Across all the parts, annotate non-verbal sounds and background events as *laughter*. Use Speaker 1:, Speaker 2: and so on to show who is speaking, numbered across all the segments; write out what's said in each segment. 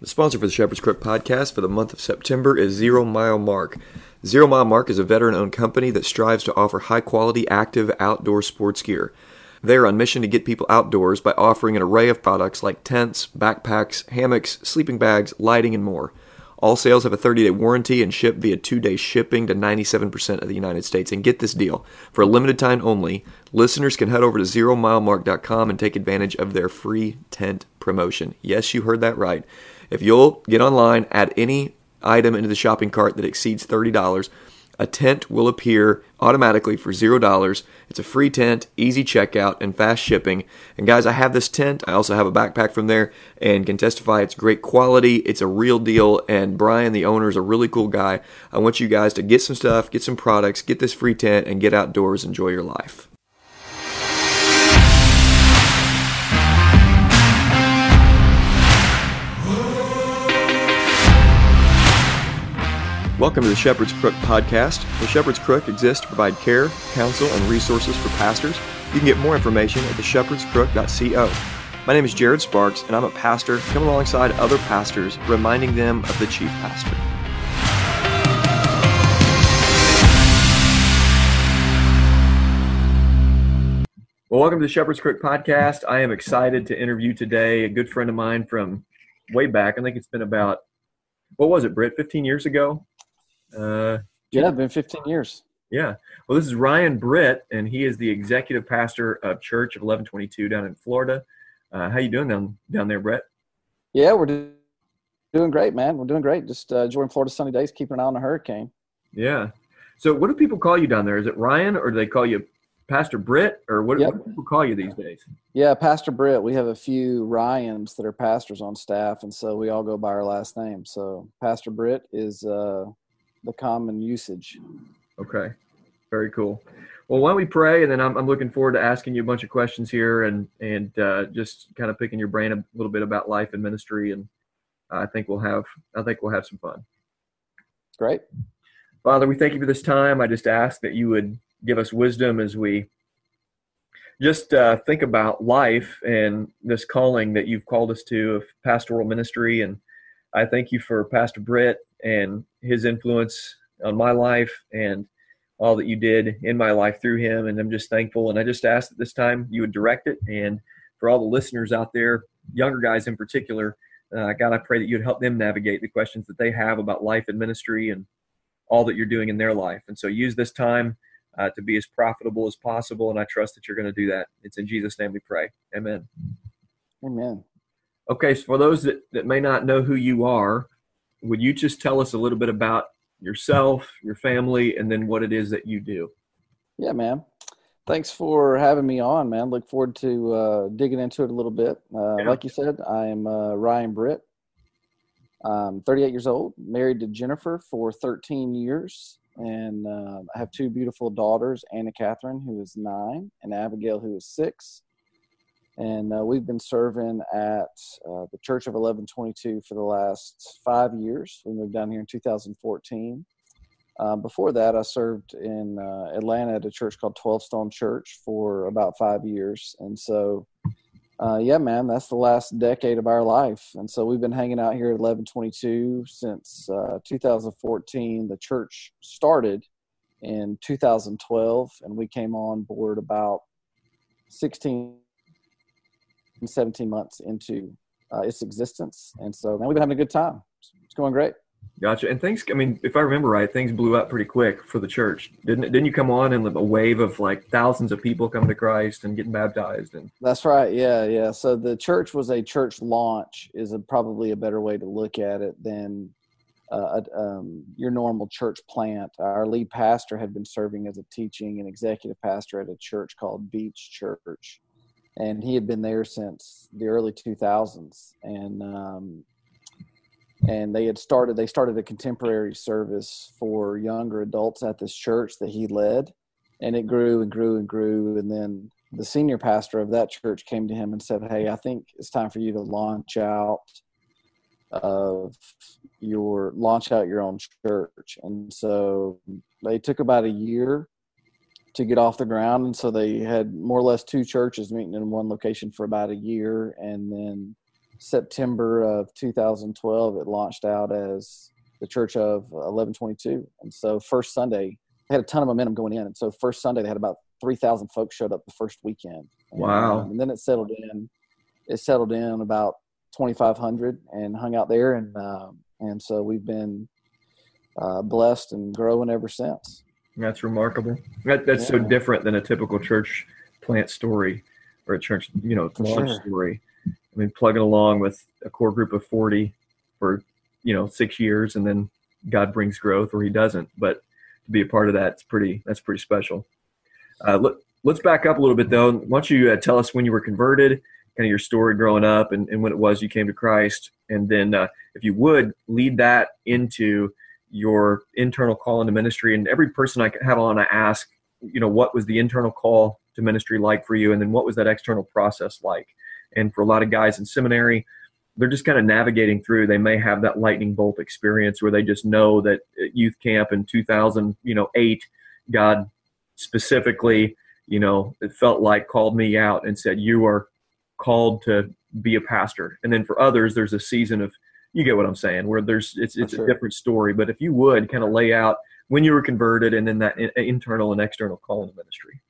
Speaker 1: The sponsor for the Shepherd's Crook podcast for the month of September is Zero Mile Mark. Zero Mile Mark is a veteran owned company that strives to offer high quality active outdoor sports gear. They are on mission to get people outdoors by offering an array of products like tents, backpacks, hammocks, sleeping bags, lighting, and more. All sales have a 30 day warranty and ship via two day shipping to 97% of the United States. And get this deal for a limited time only, listeners can head over to zeromilemark.com and take advantage of their free tent promotion. Yes, you heard that right. If you'll get online, add any item into the shopping cart that exceeds $30, a tent will appear automatically for $0. It's a free tent, easy checkout, and fast shipping. And guys, I have this tent. I also have a backpack from there and can testify it's great quality. It's a real deal. And Brian, the owner, is a really cool guy. I want you guys to get some stuff, get some products, get this free tent, and get outdoors, enjoy your life. Welcome to the Shepherd's Crook podcast. The Shepherd's Crook exists to provide care, counsel, and resources for pastors. You can get more information at theshepherdscrook.co. My name is Jared Sparks, and I'm a pastor coming alongside other pastors, reminding them of the chief pastor. Well, welcome to the Shepherd's Crook podcast. I am excited to interview today a good friend of mine from way back. I think it's been about, what was it, Britt, 15 years ago?
Speaker 2: Uh, yeah, been 15 years.
Speaker 1: Yeah. Well, this is Ryan Britt, and he is the executive pastor of Church of Eleven22 down in Florida. Uh, how you doing down down there, Britt?
Speaker 2: Yeah, we're do- doing great, man. We're doing great. Just uh, enjoying Florida sunny days, keeping an eye on the hurricane.
Speaker 1: Yeah. So, what do people call you down there? Is it Ryan, or do they call you Pastor Britt, or what, yep. what do people call you these days?
Speaker 2: Yeah, Pastor Britt. We have a few Ryans that are pastors on staff, and so we all go by our last name. So, Pastor Britt is uh, the common usage.
Speaker 1: Okay, very cool. Well, why don't we pray, and then I'm, I'm looking forward to asking you a bunch of questions here, and and uh, just kind of picking your brain a little bit about life and ministry, and I think we'll have I think we'll have some fun.
Speaker 2: Great,
Speaker 1: Father, we thank you for this time. I just ask that you would give us wisdom as we just uh, think about life and this calling that you've called us to of pastoral ministry. And I thank you for Pastor Britt and his influence on my life and all that you did in my life through him. And I'm just thankful. And I just ask that this time you would direct it. And for all the listeners out there, younger guys in particular, uh, God, I pray that you'd help them navigate the questions that they have about life and ministry and all that you're doing in their life. And so use this time uh, to be as profitable as possible. And I trust that you're going to do that. It's in Jesus' name we pray. Amen.
Speaker 2: Amen.
Speaker 1: Okay, so for those that, that may not know who you are, would you just tell us a little bit about yourself, your family, and then what it is that you do?
Speaker 2: Yeah, man. Thanks for having me on, man. Look forward to uh, digging into it a little bit. Uh, yeah. Like you said, I am uh, Ryan Britt. I'm 38 years old, married to Jennifer for 13 years, and uh, I have two beautiful daughters, Anna Catherine, who is nine, and Abigail, who is six and uh, we've been serving at uh, the Church of Eleven22 for the last five years. We moved down here in 2014. Um, before that, I served in uh, Atlanta at a church called 12 Stone Church for about five years. And so, uh, yeah, man, that's the last decade of our life. And so we've been hanging out here at Eleven22 since uh, 2014. The church started in 2012, and we came on board about 16 17 months into uh, its existence. And so, man, we've been having a good time. It's going great.
Speaker 1: Gotcha. And things, I mean, if I remember right, things blew up pretty quick for the church. Didn't Didn't you come on and a wave of like thousands of people coming to Christ and getting baptized? And
Speaker 2: that's right. Yeah, yeah. So the church was a church launch is a, probably a better way to look at it than uh, um, your normal church plant. Our lead pastor had been serving as a teaching and executive pastor at a church called Beach Church and he had been there since the early 2000s and um, and they had started they started a contemporary service for younger adults at this church that he led. And it grew and grew and grew. And then the senior pastor of that church came to him and said hey i think it's time for you to launch out of your launch out your own church. And so they took about a year to get off the ground. And so they had more or less two churches meeting in one location for about a year. And then September of 2012, it launched out as the Church of Eleven22. And so first Sunday, they had a ton of momentum going in. And so first Sunday, they had about 3,000 folks showed up the first weekend.
Speaker 1: And, wow.
Speaker 2: Um, and then it settled in. It settled in about 2,500 and hung out there. And, um, and so we've been uh, blessed and growing ever since.
Speaker 1: That's remarkable. That, that's yeah. so different than a typical church plant story or a church, you know, launch sure. story. I mean, plugging along with a core group of 40 for, you know, six years and then God brings growth or he doesn't. But to be a part of that, it's pretty, that's pretty special. Uh, let, us back up a little bit though. Why don't you uh, tell us when you were converted, kind of your story growing up and, and when it was you came to Christ. And then uh, if you would lead that into your internal call into ministry. And every person I have on, I ask, you know, what was the internal call to ministry like for you? And then what was that external process like? And for a lot of guys in seminary, they're just kind of navigating through. They may have that lightning bolt experience where they just know that at youth camp in 2000, you know, eight, God specifically, you know, it felt like called me out and said, "You are called to be a pastor." And then for others, there's a season of, you get what I'm saying, where there's it's it's sure. a different story. But if you would kind of lay out when you were converted and then that internal and external call in the ministry.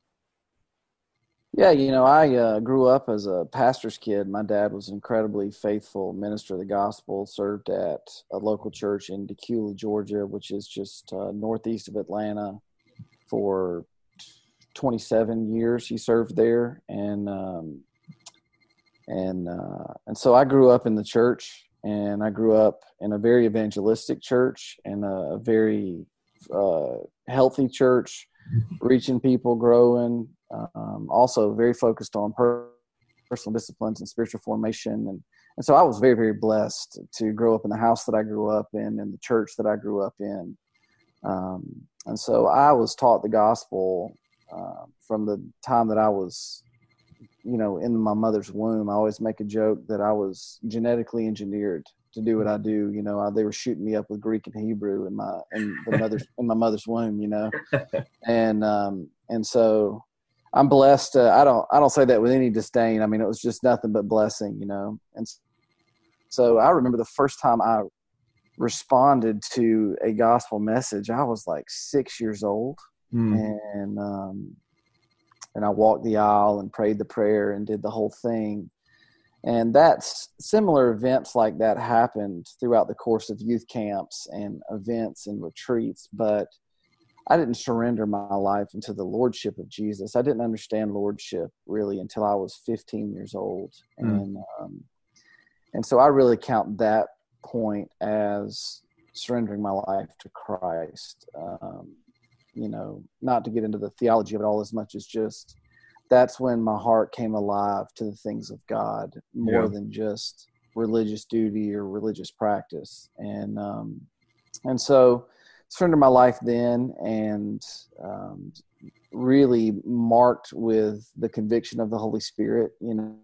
Speaker 2: Yeah, you know, I uh, grew up as a pastor's kid. My dad was an incredibly faithful minister of the gospel, served at a local church in Dacula, Georgia, which is just uh, northeast of Atlanta, for 27 years. He served there, and um, and uh, and so I grew up in the church, and I grew up in a very evangelistic church and a, very uh, healthy church, reaching people, growing um, also very focused on personal disciplines and spiritual formation. And and so I was very very blessed to grow up in the house that I grew up in and the church that I grew up in. Um, and so I was taught the gospel uh, from the time that I was you know in my mother's womb I always make a joke that I was genetically engineered to do what I do. You know, I, they were shooting me up with Greek and Hebrew in my in the mother's in my mother's womb. You know, *laughs* and um, and so I'm blessed. Uh, I don't I don't say that with any disdain. I mean, it was just nothing but blessing, you know. And so I remember the first time I responded to a gospel message. I was like six years old, mm. and um, and I walked the aisle and prayed the prayer and did the whole thing. And that's similar events like that happened throughout the course of youth camps and events and retreats, but I didn't surrender my life into the lordship of Jesus. I didn't understand lordship really until I was 15 years old, mm. and um, and so I really count that point as surrendering my life to Christ. Um, you know, not to get into the theology of it all as much as just that's when my heart came alive to the things of God more yeah. than just religious duty or religious practice, and um, and so surrendered my life then and um, really marked with the conviction of the Holy Spirit, you know,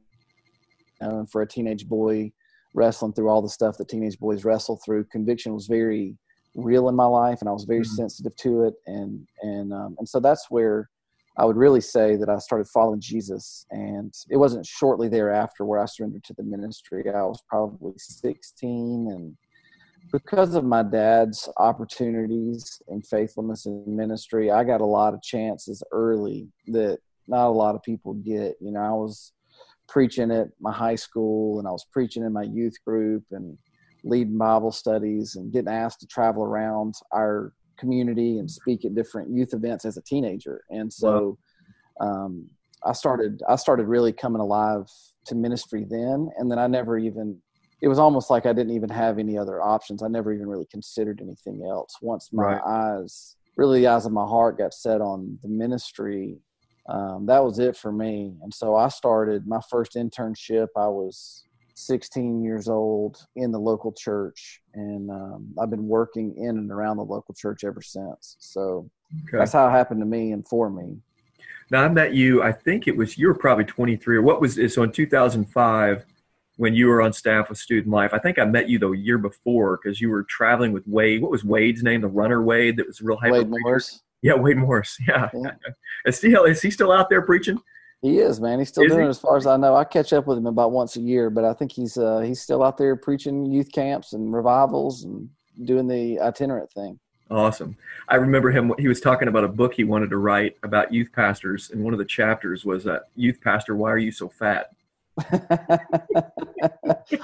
Speaker 2: and for a teenage boy wrestling through all the stuff that teenage boys wrestle through, conviction was very real in my life and I was very mm-hmm. sensitive to it. And, and, um, and so that's where I would really say that I started following Jesus. And it wasn't shortly thereafter where I surrendered to the ministry. I was probably 16 and because of my dad's opportunities and faithfulness in ministry, I got a lot of chances early that not a lot of people get. You know, I was preaching at my high school and I was preaching in my youth group and leading Bible studies and getting asked to travel around our community and speak at different youth events as a teenager. And so um, I started I started really coming alive to ministry then and then I never even it was almost like I didn't even have any other options. I never even really considered anything else. Once my right. eyes, really the eyes of my heart, got set on the ministry, um, that was it for me. And so I started my first internship. I was 16 years old in the local church, and um, I've been working in and around the local church ever since. So okay. that's how it happened to me and for me.
Speaker 1: Now I met you. I think it was you were probably 23 or what was it? So in 2005 when you were on staff with Student Life. I think I met you the year before because you were traveling with Wade. What was Wade's name? The runner Wade that was real hyper.
Speaker 2: Wade Morris.
Speaker 1: Yeah, Wade Morris. *laughs* Yeah. yeah. Is, he, is he still out there preaching?
Speaker 2: He is, man. He's still is doing he? it as far as I know. I catch up with him about once a year, but I think he's uh, he's still out there preaching youth camps and revivals and doing the itinerant thing.
Speaker 1: Awesome. I remember him. He was talking about a book he wanted to write about youth pastors, and one of the chapters was that "Youth Pastor, Why Are You So Fat?" *laughs*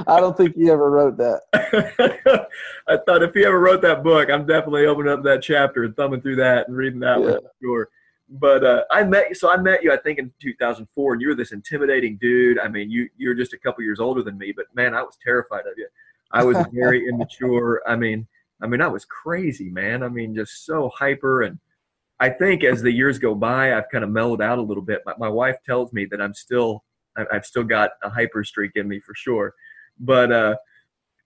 Speaker 2: I don't think he ever wrote that. *laughs*
Speaker 1: I thought if he ever wrote that book, I'm definitely opening up that chapter and thumbing through that and reading that yeah. one for sure. But uh, I met you, so I met you, I think, in 2004, and you were this intimidating dude. I mean, you you're just a couple years older than me, but man, I was terrified of you. I was *laughs* very immature. I mean, I mean, I was crazy, man. I mean, just so hyper. And I think as the years go by, I've kind of mellowed out a little bit. My, my wife tells me that I'm still I've still got a hyper streak in me for sure. But uh,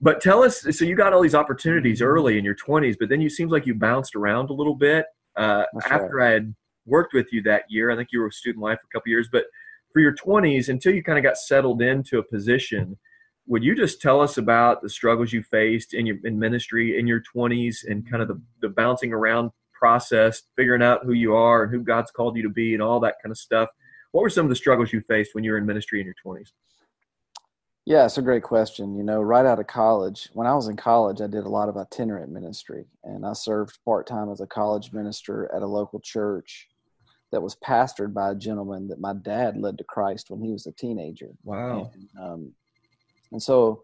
Speaker 1: but tell us. So you got all these opportunities early in your 20s, but then you seems like you bounced around a little bit. Uh, after right. I had worked with you that year, I think you were a student life for a couple years. But for your 20s, until you kind of got settled into a position, would you just tell us about the struggles you faced in your in ministry in your 20s and kind of the, the bouncing around process, figuring out who you are and who God's called you to be, and all that kind of stuff? What were some of the struggles you faced when you were in ministry in your 20s?
Speaker 2: Yeah, it's a great question. You know, right out of college, when I was in college, I did a lot of itinerant ministry, and I served part time as a college minister at a local church that was pastored by a gentleman that my dad led to Christ when he was a teenager.
Speaker 1: Wow.
Speaker 2: And, um, and so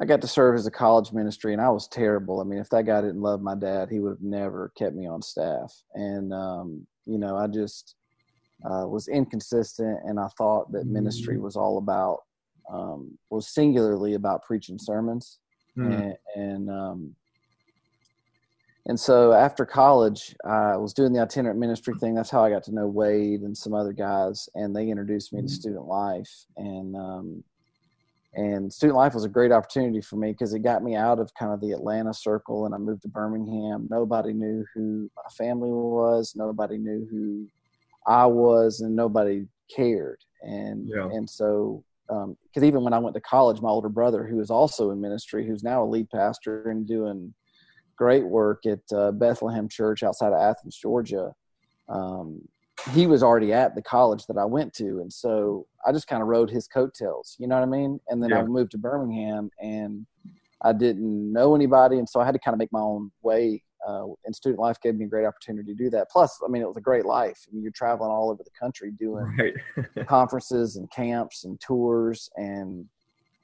Speaker 2: I got to serve as a college ministry, and I was terrible. I mean, if that guy didn't love my dad, he would have never kept me on staff. And, um, you know, I just, uh, was inconsistent, and I thought that ministry mm. was all about um, was singularly about preaching sermons, mm. and and, um, and so after college, I was doing the itinerant ministry thing. That's how I got to know Wade and some other guys, and they introduced me to mm. student life, and um, and student life was a great opportunity for me because it got me out of kind of the Atlanta circle, and I moved to Birmingham. Nobody knew who my family was. Nobody knew who I was, and nobody cared. And yeah. and so because um, even when I went to college, my older brother, who is also in ministry, who's now a lead pastor and doing great work at uh, Bethlehem Church outside of Athens, Georgia, um, he was already at the college that I went to, and so I just kind of rode his coattails. You know what I mean? And then yeah. I moved to Birmingham, and I didn't know anybody, and so I had to kind of make my own way uh, and student life gave me a great opportunity to do that. Plus, I mean, it was a great life. I mean, you're traveling all over the country doing right. *laughs* conferences and camps and tours. And,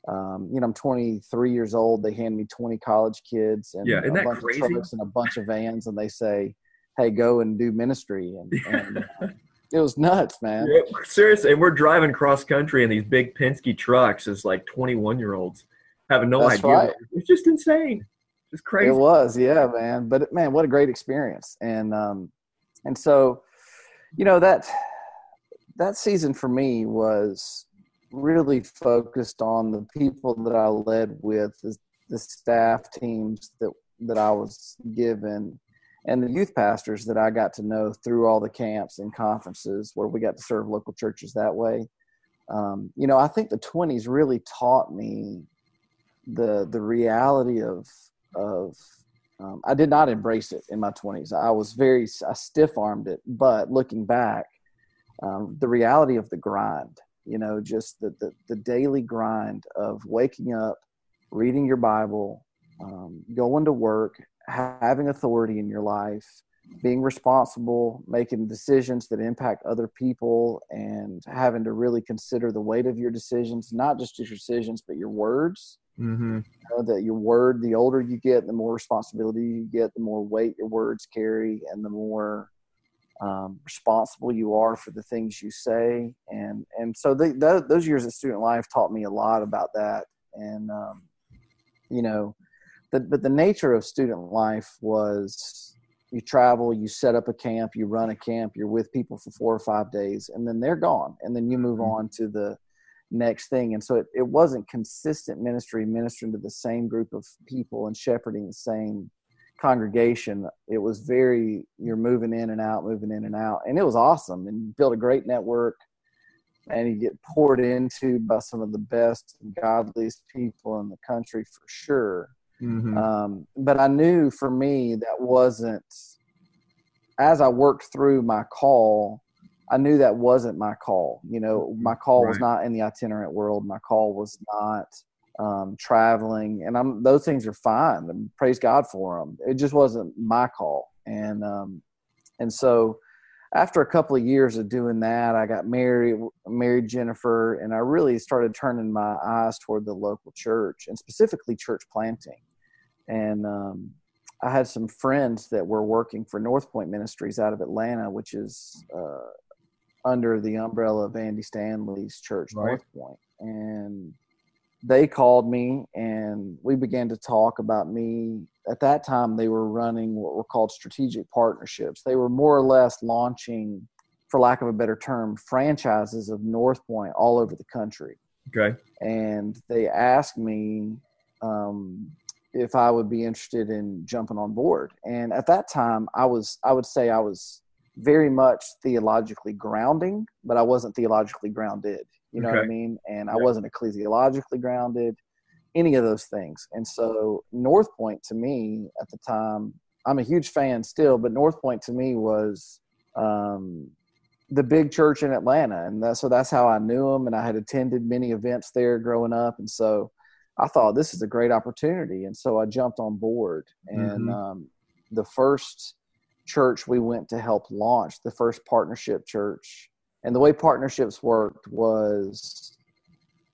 Speaker 2: um, you know, I'm 23 years old. They hand me 20 college kids and
Speaker 1: yeah,
Speaker 2: a
Speaker 1: bunch crazy?
Speaker 2: of trucks and a bunch of vans. And they say, Hey, go and do ministry. And, *laughs* and uh, it was nuts, man.
Speaker 1: Yeah, seriously. And we're driving cross country in these big Penske trucks as like 21 year olds having no That's idea. Right. It's just insane. It's crazy.
Speaker 2: It was, yeah, man. But man, what a great experience. And um, and so, you know that that season for me was really focused on the people that I led with, the, staff teams that that I was given, and the youth pastors that I got to know through all the camps and conferences where we got to serve local churches that way. Um, you know, I think the 20s really taught me the the reality of of um, I did not embrace it in my 20s. I was very I stiff armed it, but looking back, um, the reality of the grind, you know, just the, the, the daily grind of waking up, reading your Bible, um, going to work, having authority in your life, being responsible, making decisions that impact other people, and having to really consider the weight of your decisions, not just your decisions, but your words
Speaker 1: Mm-hmm.
Speaker 2: You know, that your word, the older you get, the more responsibility you get, the more weight your words carry, and the more um, responsible you are for the things you say. And and so the, the, those years of student life taught me a lot about that. And um, you know, the, but the nature of student life was you travel, you set up a camp, you run a camp, you're with people for four or five days, and then they're gone, and then you move mm-hmm. on to the next thing. And so it, it wasn't consistent ministry, ministering to the same group of people and shepherding the same congregation. It was very, you're moving in and out, moving in and out. And it was awesome and you build a great network. And you get poured into by some of the best and godliest people in the country for sure. Mm-hmm. Um, but I knew for me that wasn't, as I worked through my call, I knew that wasn't my call. You know, my call
Speaker 1: Right.
Speaker 2: was not in the itinerant world. My call was not um, traveling, and I'm those things are fine. And praise God for them. It just wasn't my call, and um, and so after a couple of years of doing that, I got married, married Jennifer, and I really started turning my eyes toward the local church and specifically church planting. And um, I had some friends that were working for North Point Ministries out of Atlanta, which is uh, under the umbrella of Andy Stanley's church,
Speaker 1: Right.
Speaker 2: North Point. And they called me and we began to talk about me. At that time, they were running what were called strategic partnerships. They were more or less launching, for lack of a better term, franchises of North Point all over the country
Speaker 1: Okay.
Speaker 2: and they asked me um, if I would be interested in jumping on board. And at that time, I was I would say I was very much theologically grounding, but I wasn't theologically grounded. You know what I mean? And I wasn't ecclesiologically grounded, any of those things. And so North Point to me at the time, I'm a huge fan still, but North Point to me was um, the big church in Atlanta, and that, so that's how I knew them. And I had attended many events there growing up, and so I thought this is a great opportunity, and so I jumped on board. And
Speaker 1: Mhm.
Speaker 2: um, the first church we went to help launch, the first partnership church, and the way partnerships worked was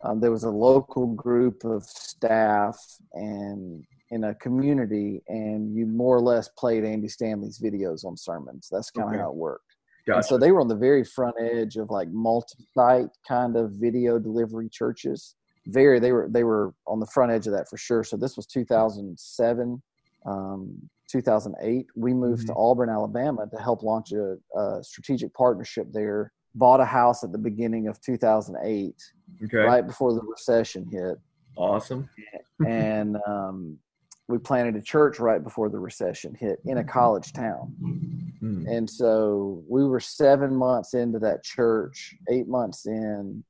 Speaker 2: um, there was a local group of staff and in a community, and you more or less played Andy Stanley's videos on sermons. That's kind of
Speaker 1: Okay.
Speaker 2: how it worked. And
Speaker 1: Gotcha.
Speaker 2: so they were on the very front edge of like multi-site kind of video delivery churches. Very, they were they were on the front edge of that for sure. So this was 2007, um, 2008. We moved to Auburn, Alabama, to help launch a, a strategic partnership there. Bought a house at the beginning of 2008,
Speaker 1: okay.
Speaker 2: right before the recession hit,
Speaker 1: Awesome. *laughs*
Speaker 2: and um, we planted a church right before the recession hit in a college town.
Speaker 1: Hmm.
Speaker 2: And so we were seven months into that church, eight months in,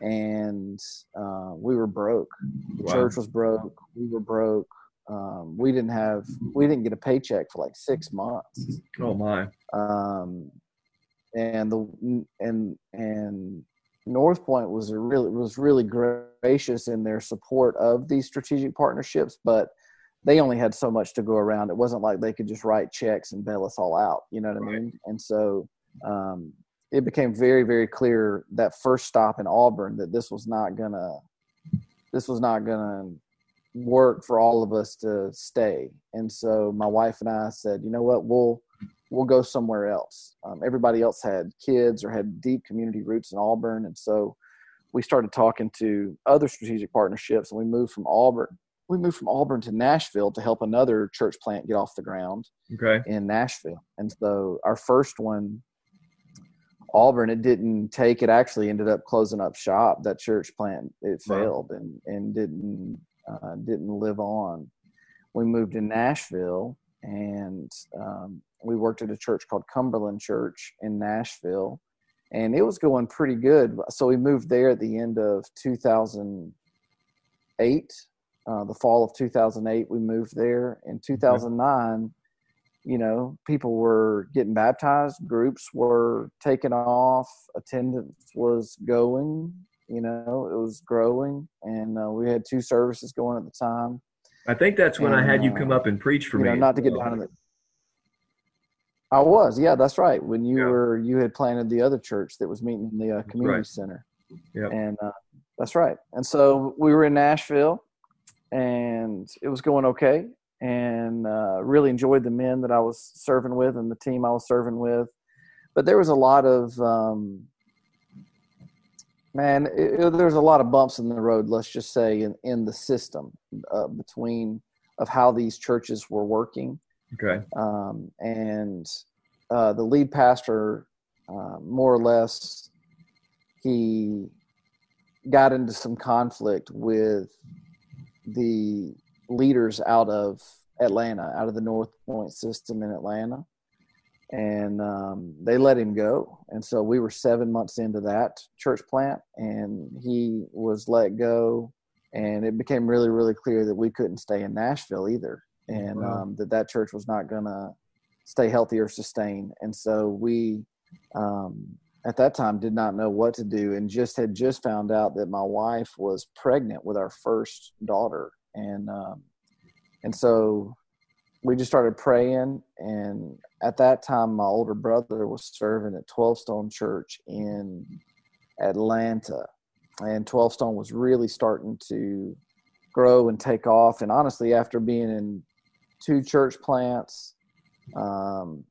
Speaker 2: and uh, we were broke. The
Speaker 1: Wow.
Speaker 2: church was broke. We were broke. Um, we didn't have, we didn't get a paycheck for like six months.
Speaker 1: Oh my.
Speaker 2: Um, and the and and North Point was a really was really gracious in their support of these strategic partnerships, but they only had so much to go around. It wasn't like they could just write checks and bail us all out. You know what I mean? And so um, it became very very clear that first stop in Auburn that this was not gonna this was not gonna work for all of us to stay. And so my wife and I said, you know what, we'll we'll go somewhere else. Um, everybody else had kids or had deep community roots in Auburn, and so we started talking to other strategic partnerships, and we moved from Auburn. We moved from Auburn to Nashville to help another church plant get off the ground
Speaker 1: Okay.
Speaker 2: in Nashville. And so our first one, Auburn, it didn't take. It actually ended up closing up shop. That church plant it
Speaker 1: Wow.
Speaker 2: failed and and didn't uh, didn't live on. We moved to Nashville and um, we worked at a church called Cumberland Church in Nashville, and it was going pretty good. So we moved there at the end of 2008, uh, the fall of 2008. We moved there in 2009. You know, people were getting baptized, groups were taking off, attendance was going. You know, it was growing, and uh, we had two services going at the time.
Speaker 1: I think that's when I had you come up and preach for me.
Speaker 2: know, not to get down to the. I was, yeah, that's right. When you
Speaker 1: Yeah.
Speaker 2: were, you had planted the other church that was meeting in the uh, community
Speaker 1: right.
Speaker 2: center,
Speaker 1: Yeah,
Speaker 2: and uh, that's right. And so we were in Nashville, and it was going okay, and uh, really enjoyed the men that I was serving with and the team I was serving with, but there was a lot of, um, man, it, it, there's a lot of bumps in the road. Let's just say in in the system uh, between of how these churches were working
Speaker 1: Okay.
Speaker 2: um, and uh, the lead pastor, uh, more or less, he got into some conflict with the leaders out of Atlanta, out of the North Point system in Atlanta, and um, they let him go. And so we were seven months into that church plant, and he was let go. And it became really, really clear that we couldn't stay in Nashville either and
Speaker 1: Wow.
Speaker 2: um, that that church was not going to stay healthy or sustain. And so we um, at that time did not know what to do and just had just found out that my wife was pregnant with our first daughter and um, and so we just started praying and at that time my older brother was serving at 12 stone church in atlanta and 12 stone was really starting to grow and take off and honestly after being in two church plants um,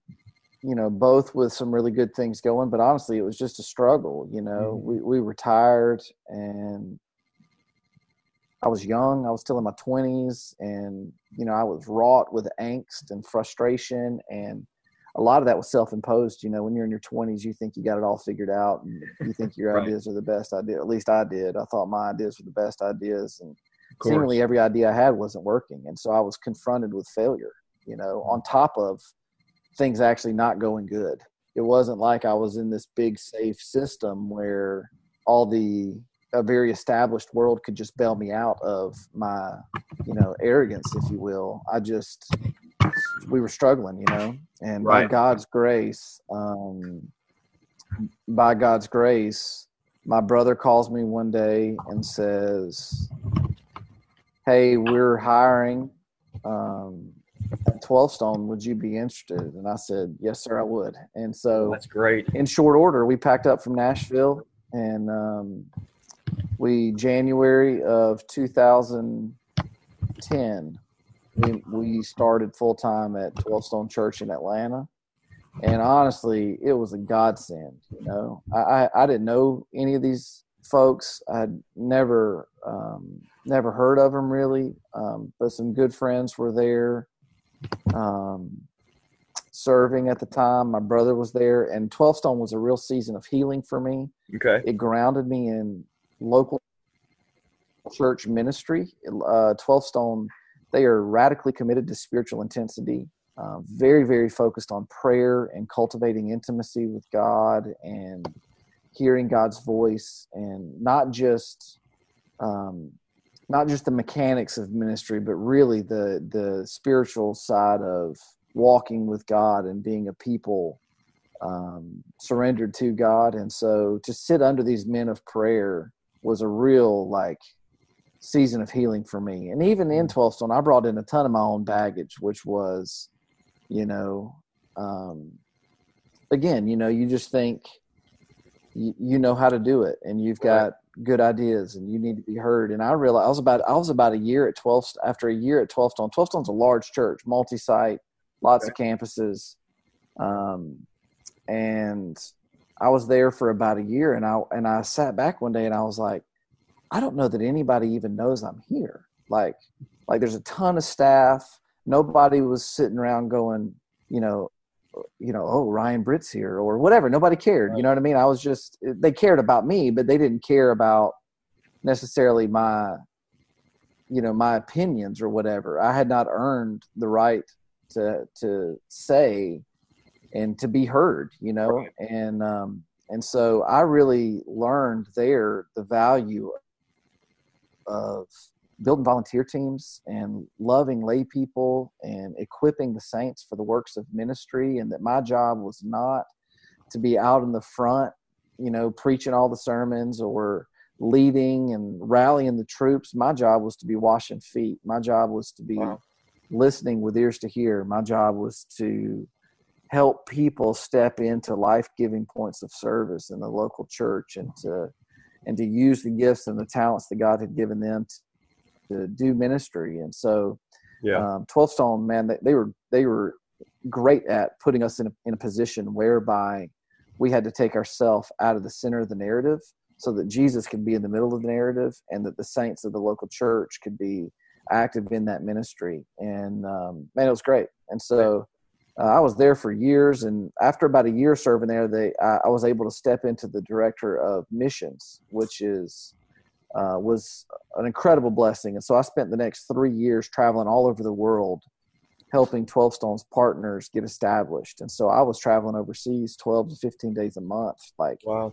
Speaker 2: you know, both with some really good things going, but honestly, it was just a struggle. You know, mm-hmm. we, we retired and I was young. I was still in my 20s and, you know, I was wrought with angst and frustration. And a lot of that was self imposed. You know, when you're in your 20s, you think you got it all figured out and you think your *laughs* right. ideas are the best idea. At least I did. I thought my ideas were the best ideas. And seemingly every idea I had wasn't working. And so I was confronted with failure, you know, on mm-hmm. top of things actually not going good. It wasn't like I was in this big safe system where all the a very established world could just bail me out of my, you know, arrogance, if you will. I just we were struggling, you know, and right. by God's grace, um, by God's grace, my brother calls me one day and says, "Hey, we're hiring um, at 12 stone. Would you be interested? And i said yes sir i would. And so
Speaker 1: that's great.
Speaker 2: in short order we packed up from nashville and um, we january of 2010 we, we started full-time at 12 stone church in atlanta and honestly it was a godsend you know i i, I didn't know any of these folks i'd never um, never heard of them really um, but some good friends were there um, serving at the time. My brother was there, and 12 Stone was a real season of healing for me.
Speaker 1: Okay.
Speaker 2: It grounded me in local church ministry. Uh, 12 Stone, they are radically committed to spiritual intensity, uh, very, very focused on prayer and cultivating intimacy with God and hearing God's voice, and not just um, not just the mechanics of ministry, but really the the spiritual side of walking with God and being a people um, surrendered to God. And so to sit under these men of prayer was a real like season of healing for me. And even in 12 Stone, I brought in a ton of my own baggage, which was, you know, um, again, you know, you just think you, you know how to do it and you've got good ideas and you need to be heard. And I realized I was about I was about a year at 12 after a year at 12 Stone. 12 Stone's a large church, multi-site, lots okay. of campuses. Um, and I was there for about a year and I and I sat back one day and I was like, I don't know that anybody even knows I'm here. Like like there's a ton of staff. Nobody was sitting around going, you know, you know, oh, Ryan Britt's here or whatever. Nobody cared. Right. You know what I mean? I was just, they cared about me, but they didn't care about necessarily my, you know, my opinions or whatever. I had not earned the right to, to say and to be heard, you know? Right. And, um, and so I really learned there the value of building volunteer teams and loving lay people and equipping the saints for the works of ministry and that my job was not to be out in the front you know preaching all the sermons or leading and rallying the troops. My job was to be washing feet. My job was to be wow. listening with ears to hear. My job was to help people step into life-giving points of service in the local church and to and to use the gifts and the talents that God had given them to do ministry. And so, yeah, um, 12 Stone, man, they, they were they were great at putting us in a, in a position whereby we had to take ourselves out of the center of the narrative so that Jesus could be in the middle of the narrative and that the saints of the local church could be active in that ministry. And um, man, it was great. And so uh, I was there for years. And after about a year serving there, they I, I was able to step into the director of missions, which is uh, was an incredible blessing. And so I spent the next three years traveling all over the world, helping 12 Stones partners get established. And so I was traveling overseas 12 to 15 days a month, like wow.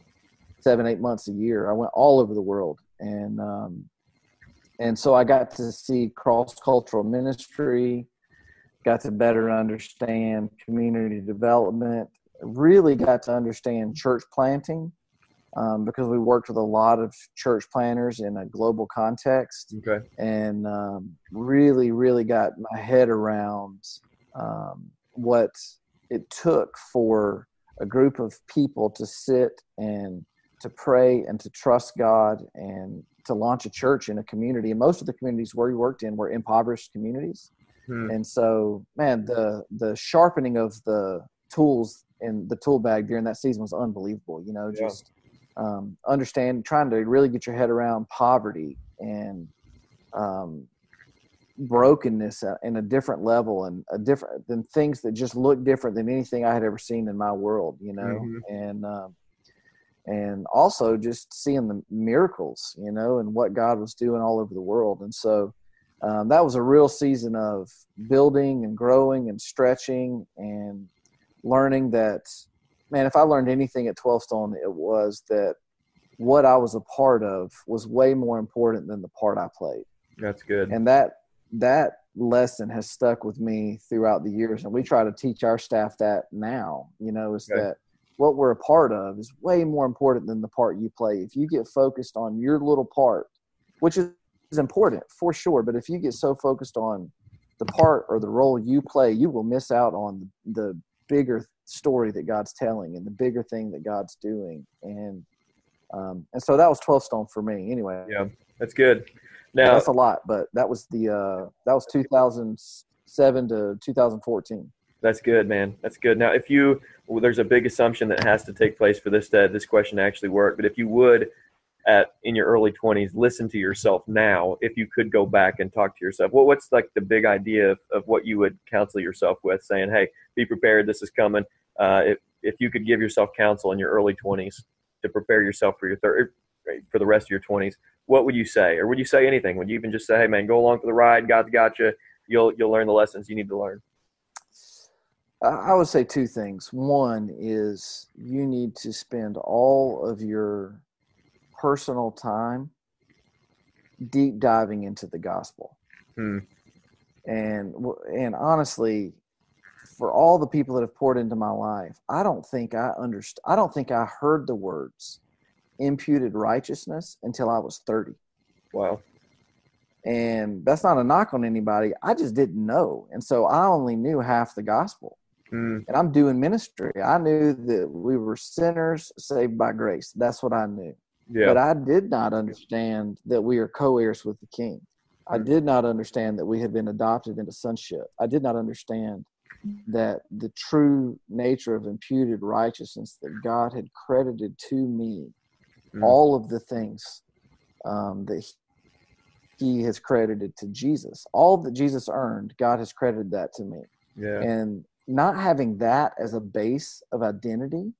Speaker 2: seven, eight months a year. I went all over the world. And, um, and so I got to see cross cultural ministry, got to better understand community development, really got to understand church planting um, because we worked with a lot of church planners in a global context.
Speaker 1: Okay.
Speaker 2: And um, really, really got my head around um, what it took for a group of people to sit and to pray and to trust God and to launch a church in a community. And most of the communities where we worked in were impoverished communities. Hmm. And so, man, the the sharpening of the tools in the tool bag during that season was unbelievable. You know, just um, understand, trying to really get your head around poverty and um, brokenness in a different level and a different than things that just look different than anything I had ever seen in my world. You know, mm-hmm. and um, and also just seeing the miracles, you know, and what God was doing all over the world. And so um, that was a real season of building and growing and stretching and learning that, man, if I learned anything at 12 Stone, it was that what I was a part of was way more important than the part I played.
Speaker 1: That's good.
Speaker 2: And that, that lesson has stuck with me throughout the years. And we try to teach our staff that now, you know, is okay. that what we're a part of is way more important than the part you play. If you get focused on your little part, which is important for sure, but if you get so focused on the part or the role you play, you will miss out on the bigger story that God's telling and the bigger thing that God's doing. And um, and so that was 12 stone for me anyway.
Speaker 1: Yeah, that's good. Now
Speaker 2: that's a lot, but that was the uh, that was 2007 to 2014.
Speaker 1: That's good, man. That's good. Now, if you well, there's a big assumption that has to take place for this to, this question to actually work, but if you would at in your early 20s listen to yourself now if you could go back and talk to yourself. What, what's like the big idea of, of what you would counsel yourself with saying hey be prepared this is coming uh, if, if you could give yourself counsel in your early 20s to prepare yourself for your third for the rest of your 20s what would you say? Or would you say anything? Would you even just say hey man go along for the ride god's got you you'll you'll learn the lessons you need to learn.
Speaker 2: I would say two things. One is you need to spend all of your personal time deep diving into the gospel. Hmm. And and honestly, for all the people that have poured into my life, I don't think I understood. I don't think I heard the words imputed righteousness until I was 30.
Speaker 1: Wow.
Speaker 2: And that's not a knock on anybody. I just didn't know. And so I only knew half the gospel. Mm. And I'm doing ministry. I knew that we were sinners saved by grace. That's what I knew. Yeah. But I did not understand that we are co heirs with the king. I mm. did not understand that we had been adopted into sonship. I did not understand that the true nature of imputed righteousness that God had credited to me, mm. all of the things um, that he has credited to Jesus, all that Jesus earned, God has credited that to me. Yeah. And not having that as a base of identity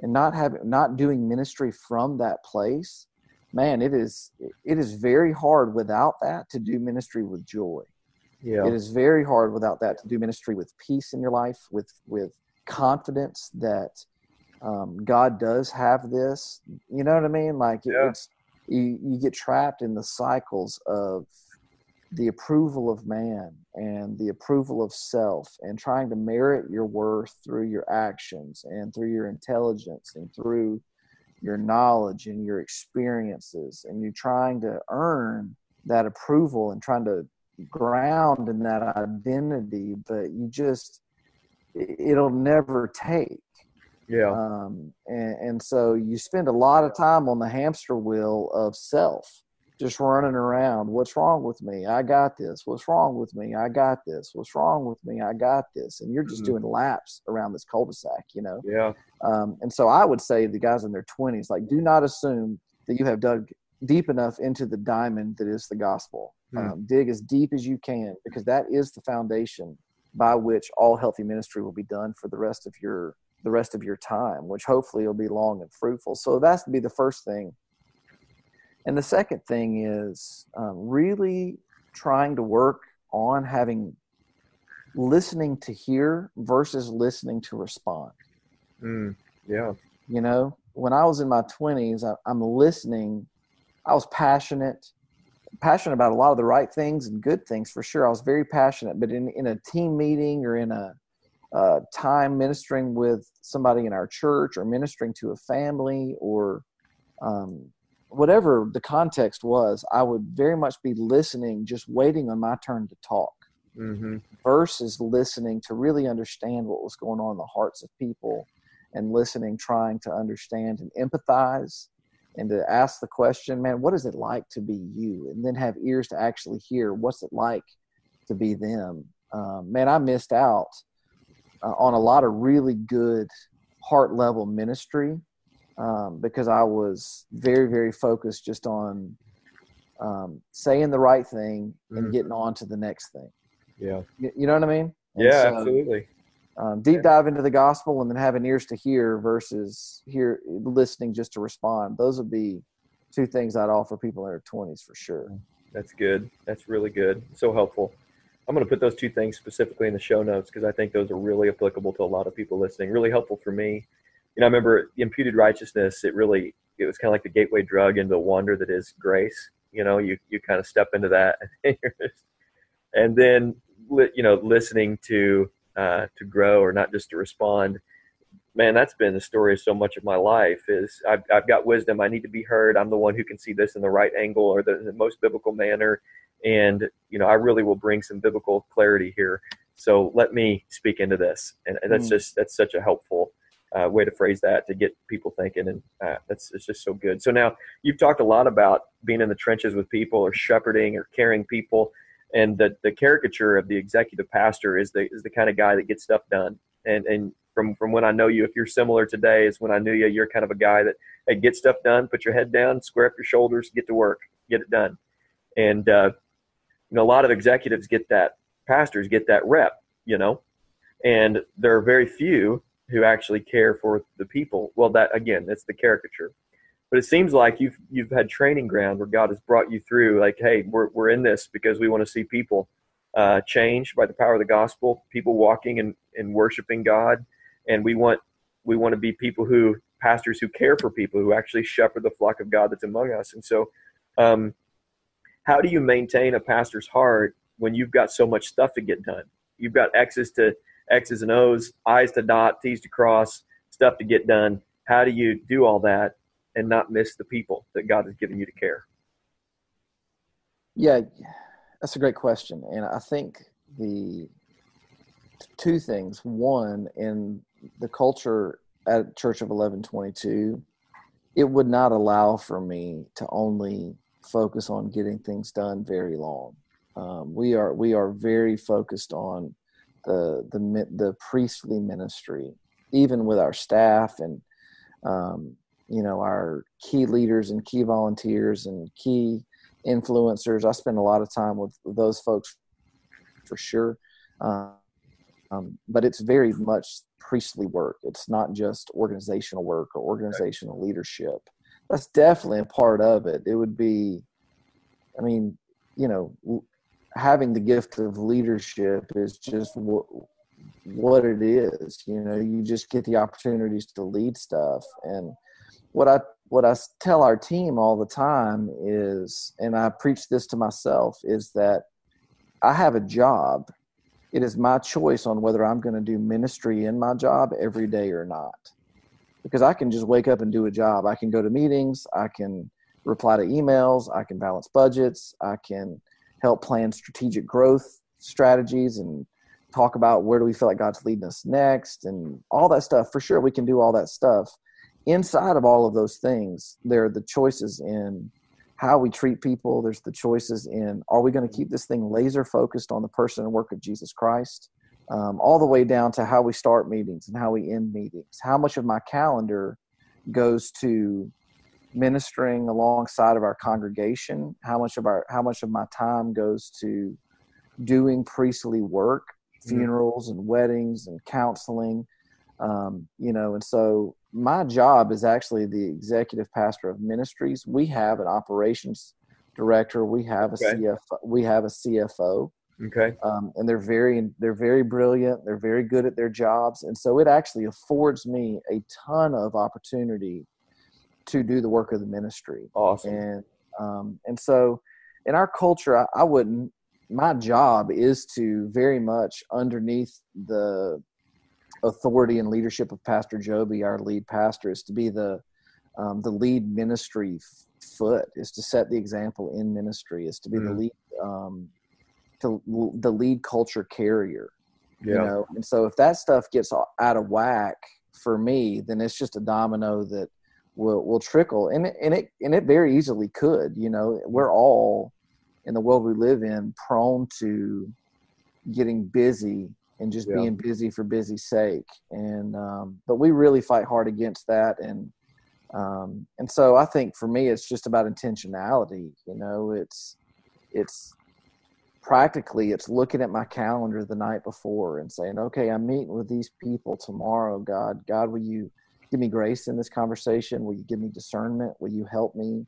Speaker 2: and not having not doing ministry from that place man it is it is very hard without that to do ministry with joy. Yeah. It is very hard without that to do ministry with peace in your life with with confidence that um, god does have this. You know what i mean? Like yeah. it's you, you get trapped in the cycles of the approval of man and the approval of self and trying to merit your worth through your actions and through your intelligence and through your knowledge and your experiences and you're trying to earn that approval and trying to ground in that identity but you just it'll never take.
Speaker 1: Yeah.
Speaker 2: Um, and, and so you spend a lot of time on the hamster wheel of self just running around. What's wrong with me? I got this. What's wrong with me? I got this. What's wrong with me? I got this. And you're just mm-hmm. doing laps around this cul-de-sac, you know?
Speaker 1: Yeah.
Speaker 2: Um, and so I would say the guys in their 20s, like, do not assume that you have dug deep enough into the diamond that is the gospel. Mm-hmm. Um, dig as deep as you can because that is the foundation by which all healthy ministry will be done for the rest of your the rest of your time, which hopefully will be long and fruitful. So that's to be the first thing and the second thing is um, really trying to work on having listening to hear versus listening to respond.
Speaker 1: Mm, yeah.
Speaker 2: You know, when I was in my 20s, I, I'm listening. I was passionate, passionate about a lot of the right things and good things for sure. I was very passionate, but in, in a team meeting or in a uh, time ministering with somebody in our church or ministering to a family or um, whatever the context was, I would very much be listening, just waiting on my turn to talk, mm-hmm. versus listening to really understand what was going on in the hearts of people and listening, trying to understand and empathize and to ask the question, man, what is it like to be you? And then have ears to actually hear what's it like to be them. Um, man, I missed out uh, on a lot of really good heart level ministry um, because I was very, very focused just on um, saying the right thing and mm-hmm. getting on to the next thing.
Speaker 1: Yeah.
Speaker 2: You, you know what I mean?
Speaker 1: And yeah, so, absolutely.
Speaker 2: Um, deep dive into the gospel and then having ears to hear versus hear listening just to respond. Those would be two things I'd offer people in their twenties for sure.
Speaker 1: That's good. That's really good. So helpful. I'm going to put those two things specifically in the show notes because I think those are really applicable to a lot of people listening. Really helpful for me you know, I remember imputed righteousness. It really, it was kind of like the gateway drug into the wonder that is grace. You know, you you kind of step into that, *laughs* and then you know, listening to uh, to grow or not just to respond. Man, that's been the story of so much of my life. Is I've I've got wisdom. I need to be heard. I'm the one who can see this in the right angle or the, the most biblical manner, and you know, I really will bring some biblical clarity here. So let me speak into this, and that's mm. just that's such a helpful uh, way to phrase that to get people thinking, and uh, that's it's just so good. So now you've talked a lot about being in the trenches with people, or shepherding, or caring people, and the the caricature of the executive pastor is the is the kind of guy that gets stuff done. And and from from when I know you, if you're similar today, is when I knew you. You're kind of a guy that hey, get stuff done, put your head down, square up your shoulders, get to work, get it done. And uh, you know, a lot of executives get that, pastors get that rep, you know, and there are very few who actually care for the people. Well, that again, that's the caricature. But it seems like you've you've had training ground where God has brought you through. Like, hey, we're we're in this because we want to see people uh, change by the power of the gospel, people walking and, and worshiping God, and we want we want to be people who pastors who care for people who actually shepherd the flock of God that's among us. And so, um, how do you maintain a pastor's heart when you've got so much stuff to get done? You've got X's to X's and O's, I's to dot, T's to cross, stuff to get done. How do you do all that and not miss the people that God has given you to care?
Speaker 2: Yeah, that's a great question. And I think the two things one, in the culture at Church of Eleven22, it would not allow for me to only focus on getting things done very long. Um, we are we are very focused on the the the priestly ministry, even with our staff and um, you know our key leaders and key volunteers and key influencers. I spend a lot of time with those folks for sure. Um, um, but it's very much priestly work. It's not just organizational work or organizational leadership. That's definitely a part of it. It would be, I mean, you know, having the gift of leadership is just what, what it is. You know, you just get the opportunities to lead stuff. And what I what I tell our team all the time is, and I preach this to myself, is that I have a job. It is my choice on whether I'm going to do ministry in my job every day or not. Because I can just wake up and do a job. I can go to meetings. I can reply to emails. I can balance budgets. I can help plan strategic growth strategies and talk about where do we feel like God's leading us next and all that stuff. For sure, we can do all that stuff. Inside of all of those things, there are the choices in how we treat people. There's the choices in are we going to keep this thing laser focused on the person and work of Jesus Christ? Um, all the way down to how we start meetings and how we end meetings. How much of my calendar goes to ministering alongside of our congregation how much of our how much of my time goes to doing priestly work mm-hmm. funerals and weddings and counseling um, you know and so my job is actually the executive pastor of ministries we have an operations director we have a okay. CFO, we have a cfo
Speaker 1: okay
Speaker 2: um, and they're very they're very brilliant they're very good at their jobs and so it actually affords me a ton of opportunity to do the work of the ministry.
Speaker 1: Awesome.
Speaker 2: And um, and so in our culture, I, I wouldn't. My job is to very much underneath the authority and leadership of Pastor Joby, our lead pastor, is to be the um, the lead ministry foot, is to set the example in ministry, is to be mm. the lead um, to the lead culture carrier. Yeah. You know, and so if that stuff gets out of whack for me, then it's just a domino that will will trickle, and it, and it and it very easily could. You know, we're all in the world we live in prone to getting busy and just yeah. being busy for busy's sake. And um, but we really fight hard against that, and um, and so I think for me, it's just about intentionality. You know, it's it's practically it's looking at my calendar the night before and saying, okay, I'm meeting with these people tomorrow. God, God, will you give me grace in this conversation? Will you give me discernment? Will you help me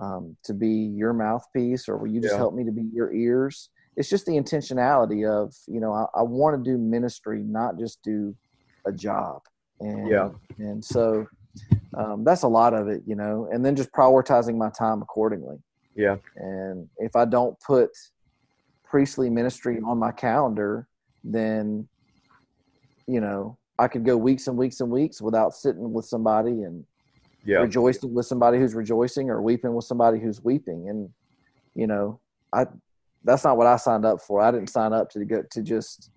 Speaker 2: um, to be your mouthpiece, or will you just yeah. help me to be your ears? It's just the intentionality of you know I, I want to do ministry, not just do a job. And yeah, and so um, that's a lot of it, you know. And then just prioritizing my time accordingly.
Speaker 1: Yeah.
Speaker 2: And if I don't put priestly ministry on my calendar, then you know I could go weeks and weeks and weeks without sitting with somebody and yeah. rejoicing with somebody who's rejoicing or weeping with somebody who's weeping. And you know, I that's not what I signed up for. I didn't sign up to go to just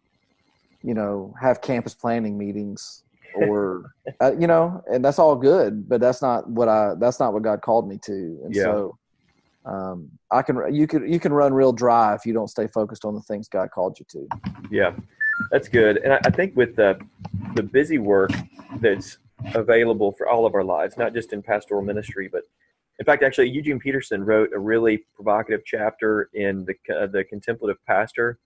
Speaker 2: you know have campus planning meetings or *laughs* uh, you know, and that's all good, but that's not what I that's not what God called me to. And yeah. so um, I can you can you can run real dry if you don't stay focused on the things God called you to.
Speaker 1: Yeah, that's good. And I, I think with the the busy work that's available for all of our lives, not just in pastoral ministry, but in fact, actually, Eugene Peterson wrote a really provocative chapter in the uh, the Contemplative Pastor.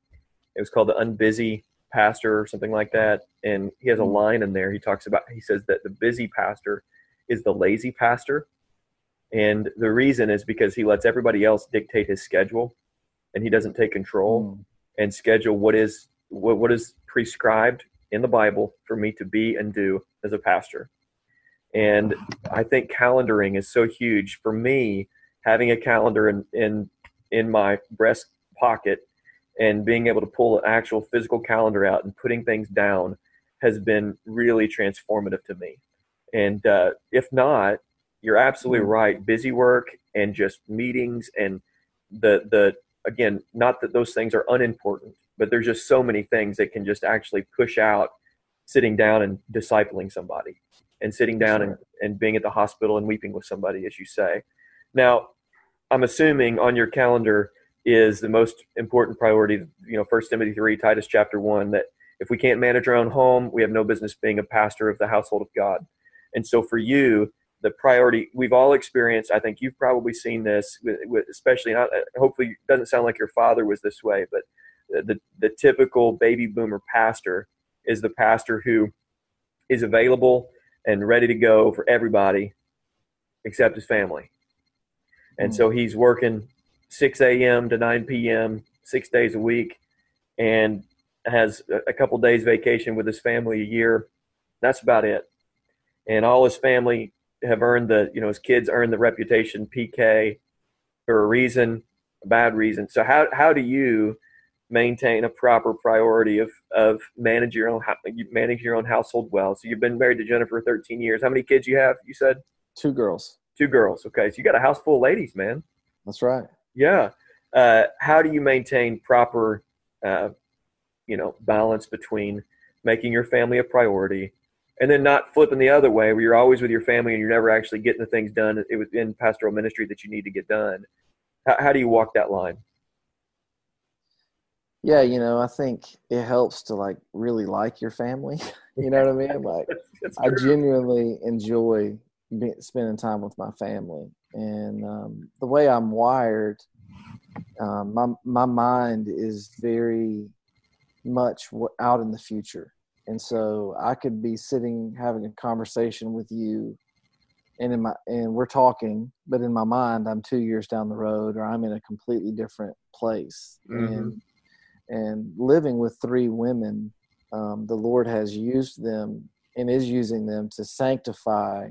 Speaker 1: It was called the Unbusy Pastor or something like that. And he has a mm-hmm. line in there. He talks about he says that the busy pastor is the lazy pastor, and the reason is because he lets everybody else dictate his schedule, and he doesn't take control mm. and schedule what is what, what is prescribed in the Bible for me to be and do as a pastor. And I think calendaring is so huge for me. Having a calendar in in in my breast pocket and being able to pull an actual physical calendar out and putting things down has been really transformative to me. And uh, if not, you're absolutely right. Busy work and just meetings and the the again, not that those things are unimportant, but there's just so many things that can just actually push out sitting down and discipling somebody and sitting down sure. and, and being at the hospital and weeping with somebody, as you say. Now, I'm assuming on your calendar is the most important priority, you know, First Timothy 3, Titus chapter 1, that if we can't manage our own home, we have no business being a pastor of the household of God. And so for you, the priority we've all experienced, I think you've probably seen this, especially, not, hopefully it doesn't sound like your father was this way, but the, the typical baby boomer pastor is the pastor who is available and ready to go for everybody except his family. And mm. so he's working 6 a.m. to 9 p.m. six days a week and has a couple days vacation with his family a year. That's about it. And all his family have earned the, you know, his kids earned the reputation PK for a reason, a bad reason. So how, how do you maintain a proper priority of of manage your own you manage your own household well. So you've been married to Jennifer 13 years. How many kids you have? You said
Speaker 2: two girls.
Speaker 1: Two girls. Okay, so you got a house full of ladies, man.
Speaker 2: That's right.
Speaker 1: Yeah. Uh, how do you maintain proper, uh, you know, balance between making your family a priority and then not flipping the other way where you're always with your family and you're never actually getting the things done it was in pastoral ministry that you need to get done. How, how do you walk that line?
Speaker 2: Yeah, you know, I think it helps to like really like your family. *laughs* you know what I mean? *laughs* Like, I genuinely enjoy be, spending time with my family, and um, the way I'm wired, um, my my mind is very much out in the future, and so I could be sitting having a conversation with you, and in my and we're talking, but in my mind, I'm two years down the road, or I'm in a completely different place, mm-hmm. and and living with three women, um, the Lord has used them and is using them to sanctify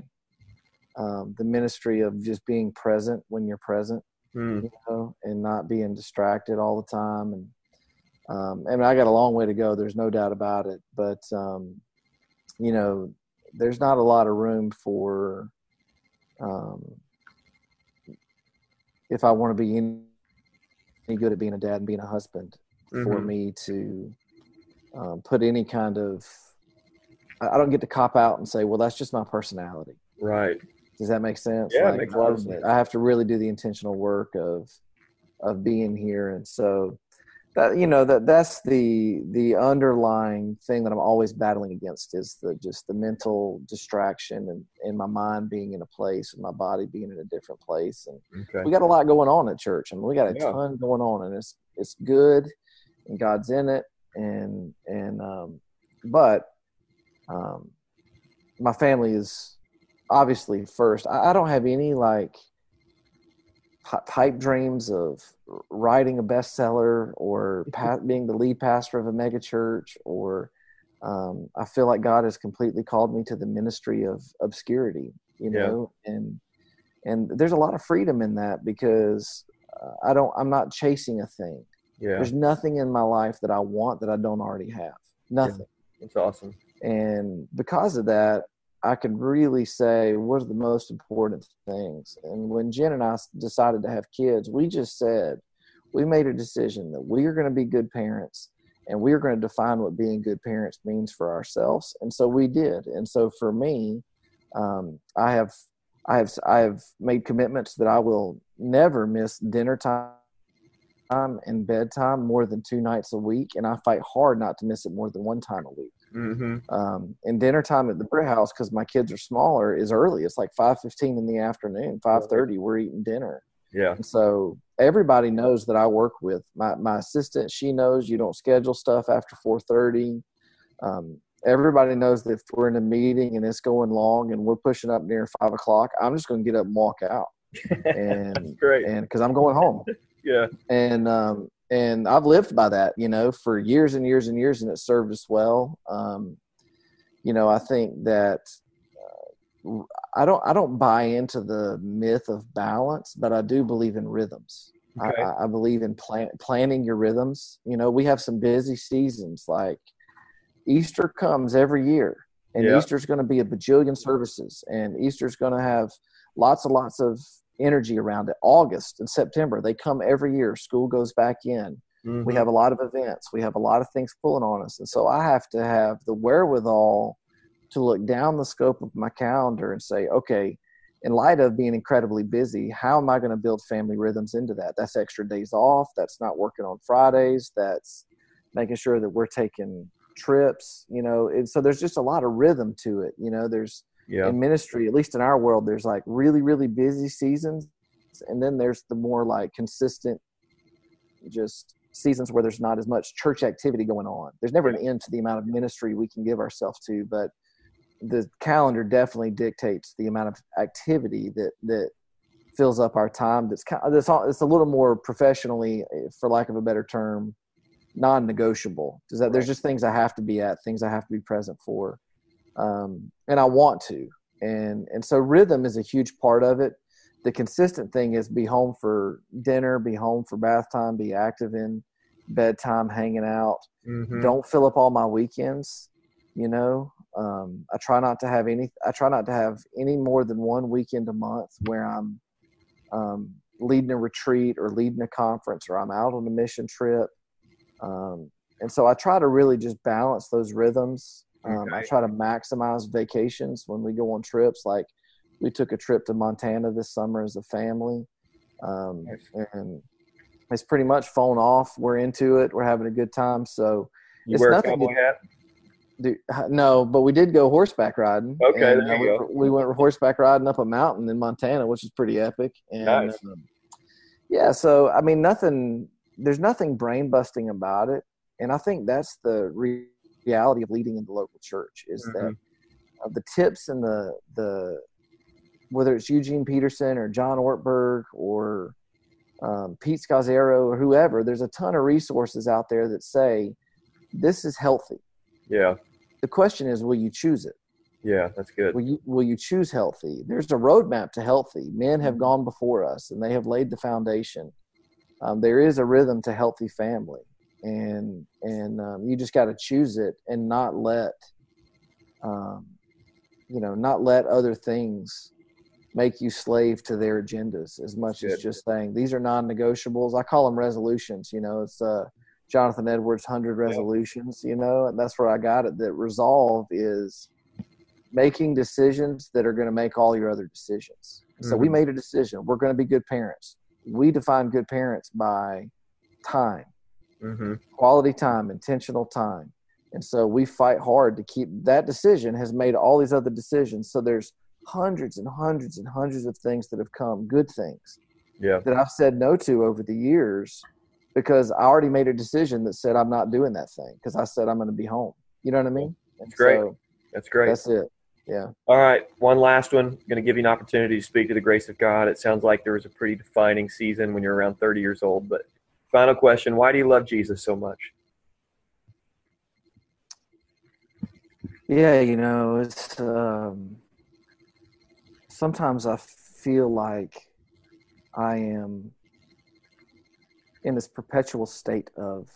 Speaker 2: um, the ministry of just being present when you're present, mm. you know, and not being distracted all the time. And um, and I got a long way to go. There's no doubt about it. But um, you know, there's not a lot of room for, um, if I want to be any good at being a dad and being a husband, mm-hmm. for me to um, put any kind of, I don't get to cop out and say, well, that's just my personality.
Speaker 1: Right.
Speaker 2: Does that make sense?
Speaker 1: Yeah, like, makes a lot of sense.
Speaker 2: I have to really do the intentional work of of being here, and so that you know that that's the the underlying thing that I'm always battling against is the just the mental distraction and, and my mind being in a place and my body being in a different place and okay. we got a lot going on at church I mean we got a yeah. ton going on and it's it's good and God's in it and and um but um my family is obviously first I, I don't have any like pipe dreams of writing a bestseller or *laughs* being the lead pastor of a megachurch or um, I feel like God has completely called me to the ministry of obscurity, you know, yeah. and and there's a lot of freedom in that because uh, I don't I'm not chasing a thing. Yeah. There's nothing in my life that I want that I don't already have. Nothing. Yeah.
Speaker 1: Awesome.
Speaker 2: And because of that, I could really say what are the most important things. And when Jen and I decided to have kids, we just said we made a decision that we are going to be good parents and we are going to define what being good parents means for ourselves. And so we did. And so for me, um, I have I have I have made commitments that I will never miss dinner time and bedtime more than two nights a week, and I fight hard not to miss it more than one time a week. Mm-hmm. Um, and dinner time at the Britt House because my kids are smaller is early. It's like five fifteen in the afternoon. Five thirty, we're eating dinner.
Speaker 1: Yeah.
Speaker 2: And so everybody knows that I work with my my assistant. She knows you don't schedule stuff after four thirty. Um, everybody knows that if we're in a meeting and it's going long and we're pushing up near five o'clock, I'm just going to get up and walk out. *laughs* And
Speaker 1: great.
Speaker 2: And because I'm going home.
Speaker 1: Yeah.
Speaker 2: And um, and I've lived by that, you know, for years and years and years, and it served us well. Um, you know, I think that uh, I don't I don't buy into the myth of balance, but I do believe in rhythms. Okay. I, I, believe in plan, planning your rhythms. You know, we have some busy seasons like Easter comes every year, and yeah. Easter's going to be a bajillion services, and Easter's going to have lots and lots of energy around it. August and September, they come every year. School goes back in. Mm-hmm. We have a lot of events. We have a lot of things pulling on us. And so I have to have the wherewithal to look down the scope of my calendar and say, okay, in light of being incredibly busy, how am I going to build family rhythms into that? That's extra days off. That's not working on Fridays. That's making sure that we're taking trips, you know. And so there's just a lot of rhythm to it. You know, there's yeah. in ministry, at least in our world, there's like really, really busy seasons. And then there's the more like consistent, just seasons where there's not as much church activity going on. There's never an end to the amount of ministry we can give ourselves to, but the calendar definitely dictates the amount of activity that, that fills up our time. That's kind of, that's all, it's a little more professionally, eh, for lack of a better term, non-negotiable. Does that, there's just things I have to be at, things I have to be present for um, and I want to. And and so rhythm is a huge part of it. The consistent thing is be home for dinner, be home for bath time, be active in bedtime, hanging out. Mm-hmm. Don't fill up all my weekends. You know, um, I try not to have any. I try not to have any more than one weekend a month where I'm um, leading a retreat or leading a conference or I'm out on a mission trip. Um, and so I try to really just balance those rhythms um, okay. I try to maximize vacations when we go on trips. Like we took a trip to Montana this summer as a family, um, and it's pretty much phone off. We're into it. We're having a good time. So
Speaker 1: you wear a cowboy hat.
Speaker 2: Do, no, but we did go horseback riding.
Speaker 1: Okay,
Speaker 2: and, uh, we, go. we, went horseback riding up a mountain in Montana, which is pretty epic. And,
Speaker 1: nice.
Speaker 2: Um, yeah, so I mean, nothing. There's nothing brain busting about it, and I think that's the re- reality of leading in the local church is mm-hmm. that uh, the tips and the the whether it's Eugene Peterson or John Ortberg or um, Pete Scazzero or whoever, there's a ton of resources out there that say this is healthy.
Speaker 1: Yeah.
Speaker 2: The question is, will you choose it?
Speaker 1: Yeah, that's good.
Speaker 2: Will you will you choose healthy? There's a roadmap to healthy. Men have mm-hmm. gone before us, and they have laid the foundation. Um, there is a rhythm to healthy family and and um, you just got to choose it and not let um, you know, not let other things make you slave to their agendas as much Good. as just saying these are non-negotiables. I call them resolutions. You know, it's uh, Jonathan Edwards' hundred resolutions. You know, and that's where I got it. That resolve is making decisions that are going to make all your other decisions. Mm-hmm. So we mm-hmm. made a decision. We're going to be good parents. We define good parents by time, mm-hmm. quality time, intentional time. And so we fight hard to keep that decision has made all these other decisions. So there's hundreds and hundreds and hundreds of things that have come, good things,
Speaker 1: yeah,
Speaker 2: that I've said no to over the years because I already made a decision that said I'm not doing that thing because I said I'm going to be home. You know what I mean?
Speaker 1: That's great. So that's great.
Speaker 2: That's it. Yeah.
Speaker 1: All right. One last one. I'm going to give you an opportunity to speak to the grace of God. It sounds like there was a pretty defining season when you're around 30 years old. But final question Why do you love Jesus so much?
Speaker 2: Yeah, you know, it's um, sometimes I feel like I am in this perpetual state of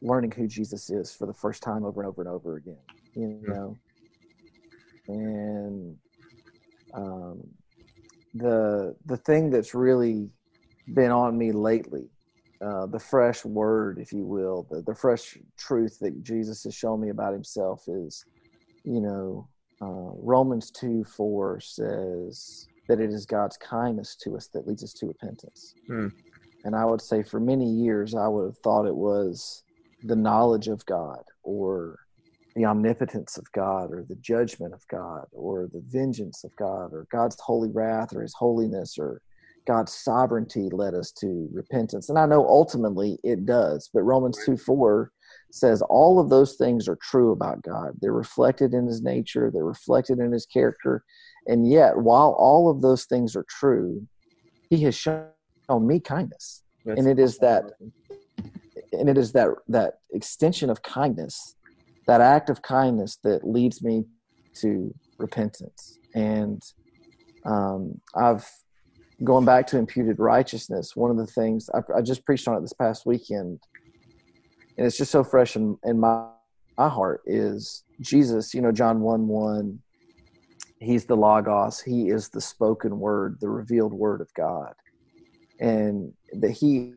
Speaker 2: learning who Jesus is for the first time over and over and over again. You hmm. know, and um, the the thing that's really been on me lately, uh, the fresh word, if you will, the, the fresh truth that Jesus has shown me about Himself is, you know, uh, Romans two four says that it is God's kindness to us that leads us to repentance. Hmm. And I would say for many years I would have thought it was the knowledge of God or the omnipotence of God or the judgment of God or the vengeance of God or God's holy wrath or his holiness or God's sovereignty led us to repentance. And I know ultimately it does, but Romans 2 4 says all of those things are true about God. They're reflected in his nature, they're reflected in his character. And yet, while all of those things are true, he has shown me kindness. That's and it is that and it is that that extension of kindness that act of kindness that leads me to repentance. And um, I've going back to imputed righteousness. One of the things I, I, just preached on it this past weekend, and it's just so fresh in, in my my heart is Jesus. You know, John one one. He's the Logos. He is the spoken word, the revealed word of God, and that he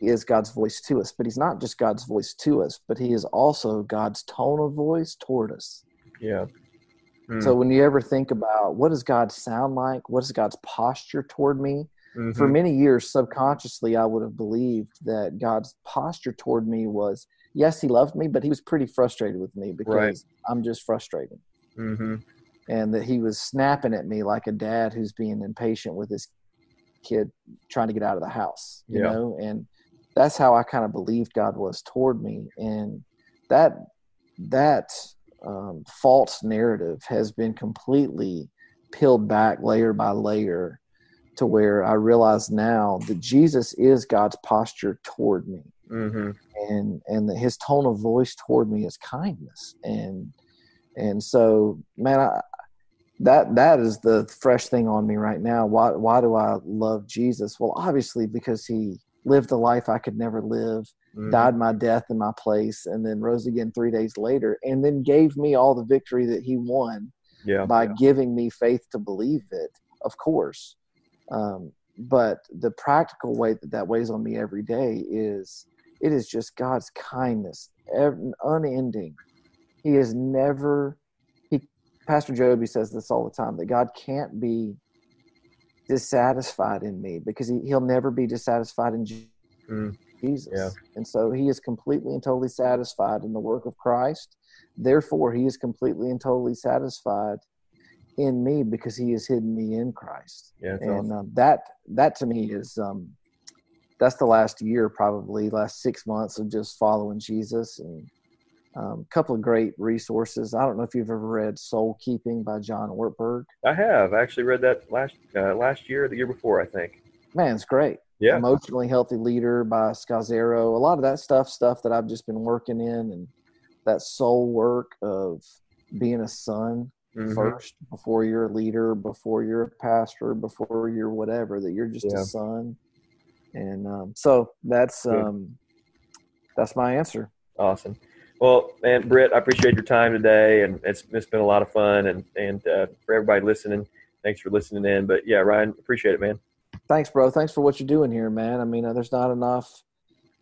Speaker 2: is God's voice to us, but he's not just God's voice to us, but he is also God's tone of voice toward us.
Speaker 1: Yeah.
Speaker 2: Mm. So when you ever think about what does God sound like? What is God's posture toward me? Mm-hmm. For many years, subconsciously, I would have believed that God's posture toward me was, yes, he loved me, but he was pretty frustrated with me because right. I'm just frustrated. Mm-hmm. And that he was snapping at me like a dad who's being impatient with his kid trying to get out of the house, you yeah. know? And that's how I kind of believed God was toward me, and that that um, false narrative has been completely peeled back layer by layer to where I realize now that Jesus is God's posture toward me, mm-hmm. and and that His tone of voice toward me is kindness, and and so man, I, that that is the fresh thing on me right now. Why why do I love Jesus? Well, obviously because He lived the life I could never live, mm-hmm. died my death in my place, and then rose again three days later, and then gave me all the victory that he won
Speaker 1: yeah,
Speaker 2: by
Speaker 1: yeah.
Speaker 2: giving me faith to believe it, of course. Um, but the practical way that that weighs on me every day is it is just God's kindness, unending. He is never, he, Pastor Joby says this all the time, that God can't be dissatisfied in me because he, he'll never be dissatisfied in mm. Jesus.
Speaker 1: Yeah.
Speaker 2: And so he is completely and totally satisfied in the work of Christ. Therefore, he is completely and totally satisfied in me because he has hidden me in Christ.
Speaker 1: Yeah,
Speaker 2: and
Speaker 1: awesome.
Speaker 2: um, that that to me is um, that's the last year probably last six months of just following Jesus and a um, couple of great resources. I don't know if you've ever read Soul Keeping by John Ortberg.
Speaker 1: I have. I actually read that last uh, last year, the year before, I think.
Speaker 2: Man, it's great.
Speaker 1: Yeah.
Speaker 2: Emotionally Healthy Leader by Scazzero. A lot of that stuff, stuff that I've just been working in, and that soul work of being a son mm-hmm. first before you're a leader, before you're a pastor, before you're whatever. That you're just yeah. a son. And um, so that's um, that's my answer.
Speaker 1: Awesome. Well, man, Britt, I appreciate your time today, and it's it's been a lot of fun, and and uh, for everybody listening, thanks for listening in. But yeah, Ryan, appreciate it, man.
Speaker 2: Thanks, bro. Thanks for what you're doing here, man. I mean, uh, there's not enough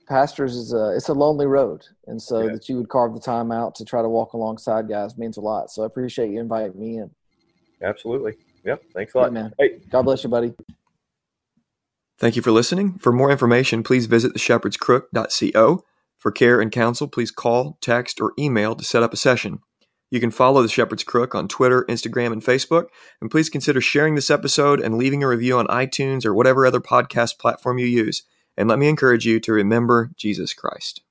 Speaker 2: pastors is a it's a lonely road, and so yeah. that you would carve the time out to try to walk alongside guys means a lot. So I appreciate you inviting me in.
Speaker 1: Absolutely. Yep. Thanks a lot,
Speaker 2: man. Hey, God bless you, buddy.
Speaker 1: Thank you for listening. For more information, please visit theshepherdscrook.co. For care and counsel, please call, text, or email to set up a session. You can follow The Shepherd's Crook on Twitter, Instagram, and Facebook. And please consider sharing this episode and leaving a review on iTunes or whatever other podcast platform you use. And let me encourage you to remember Jesus Christ.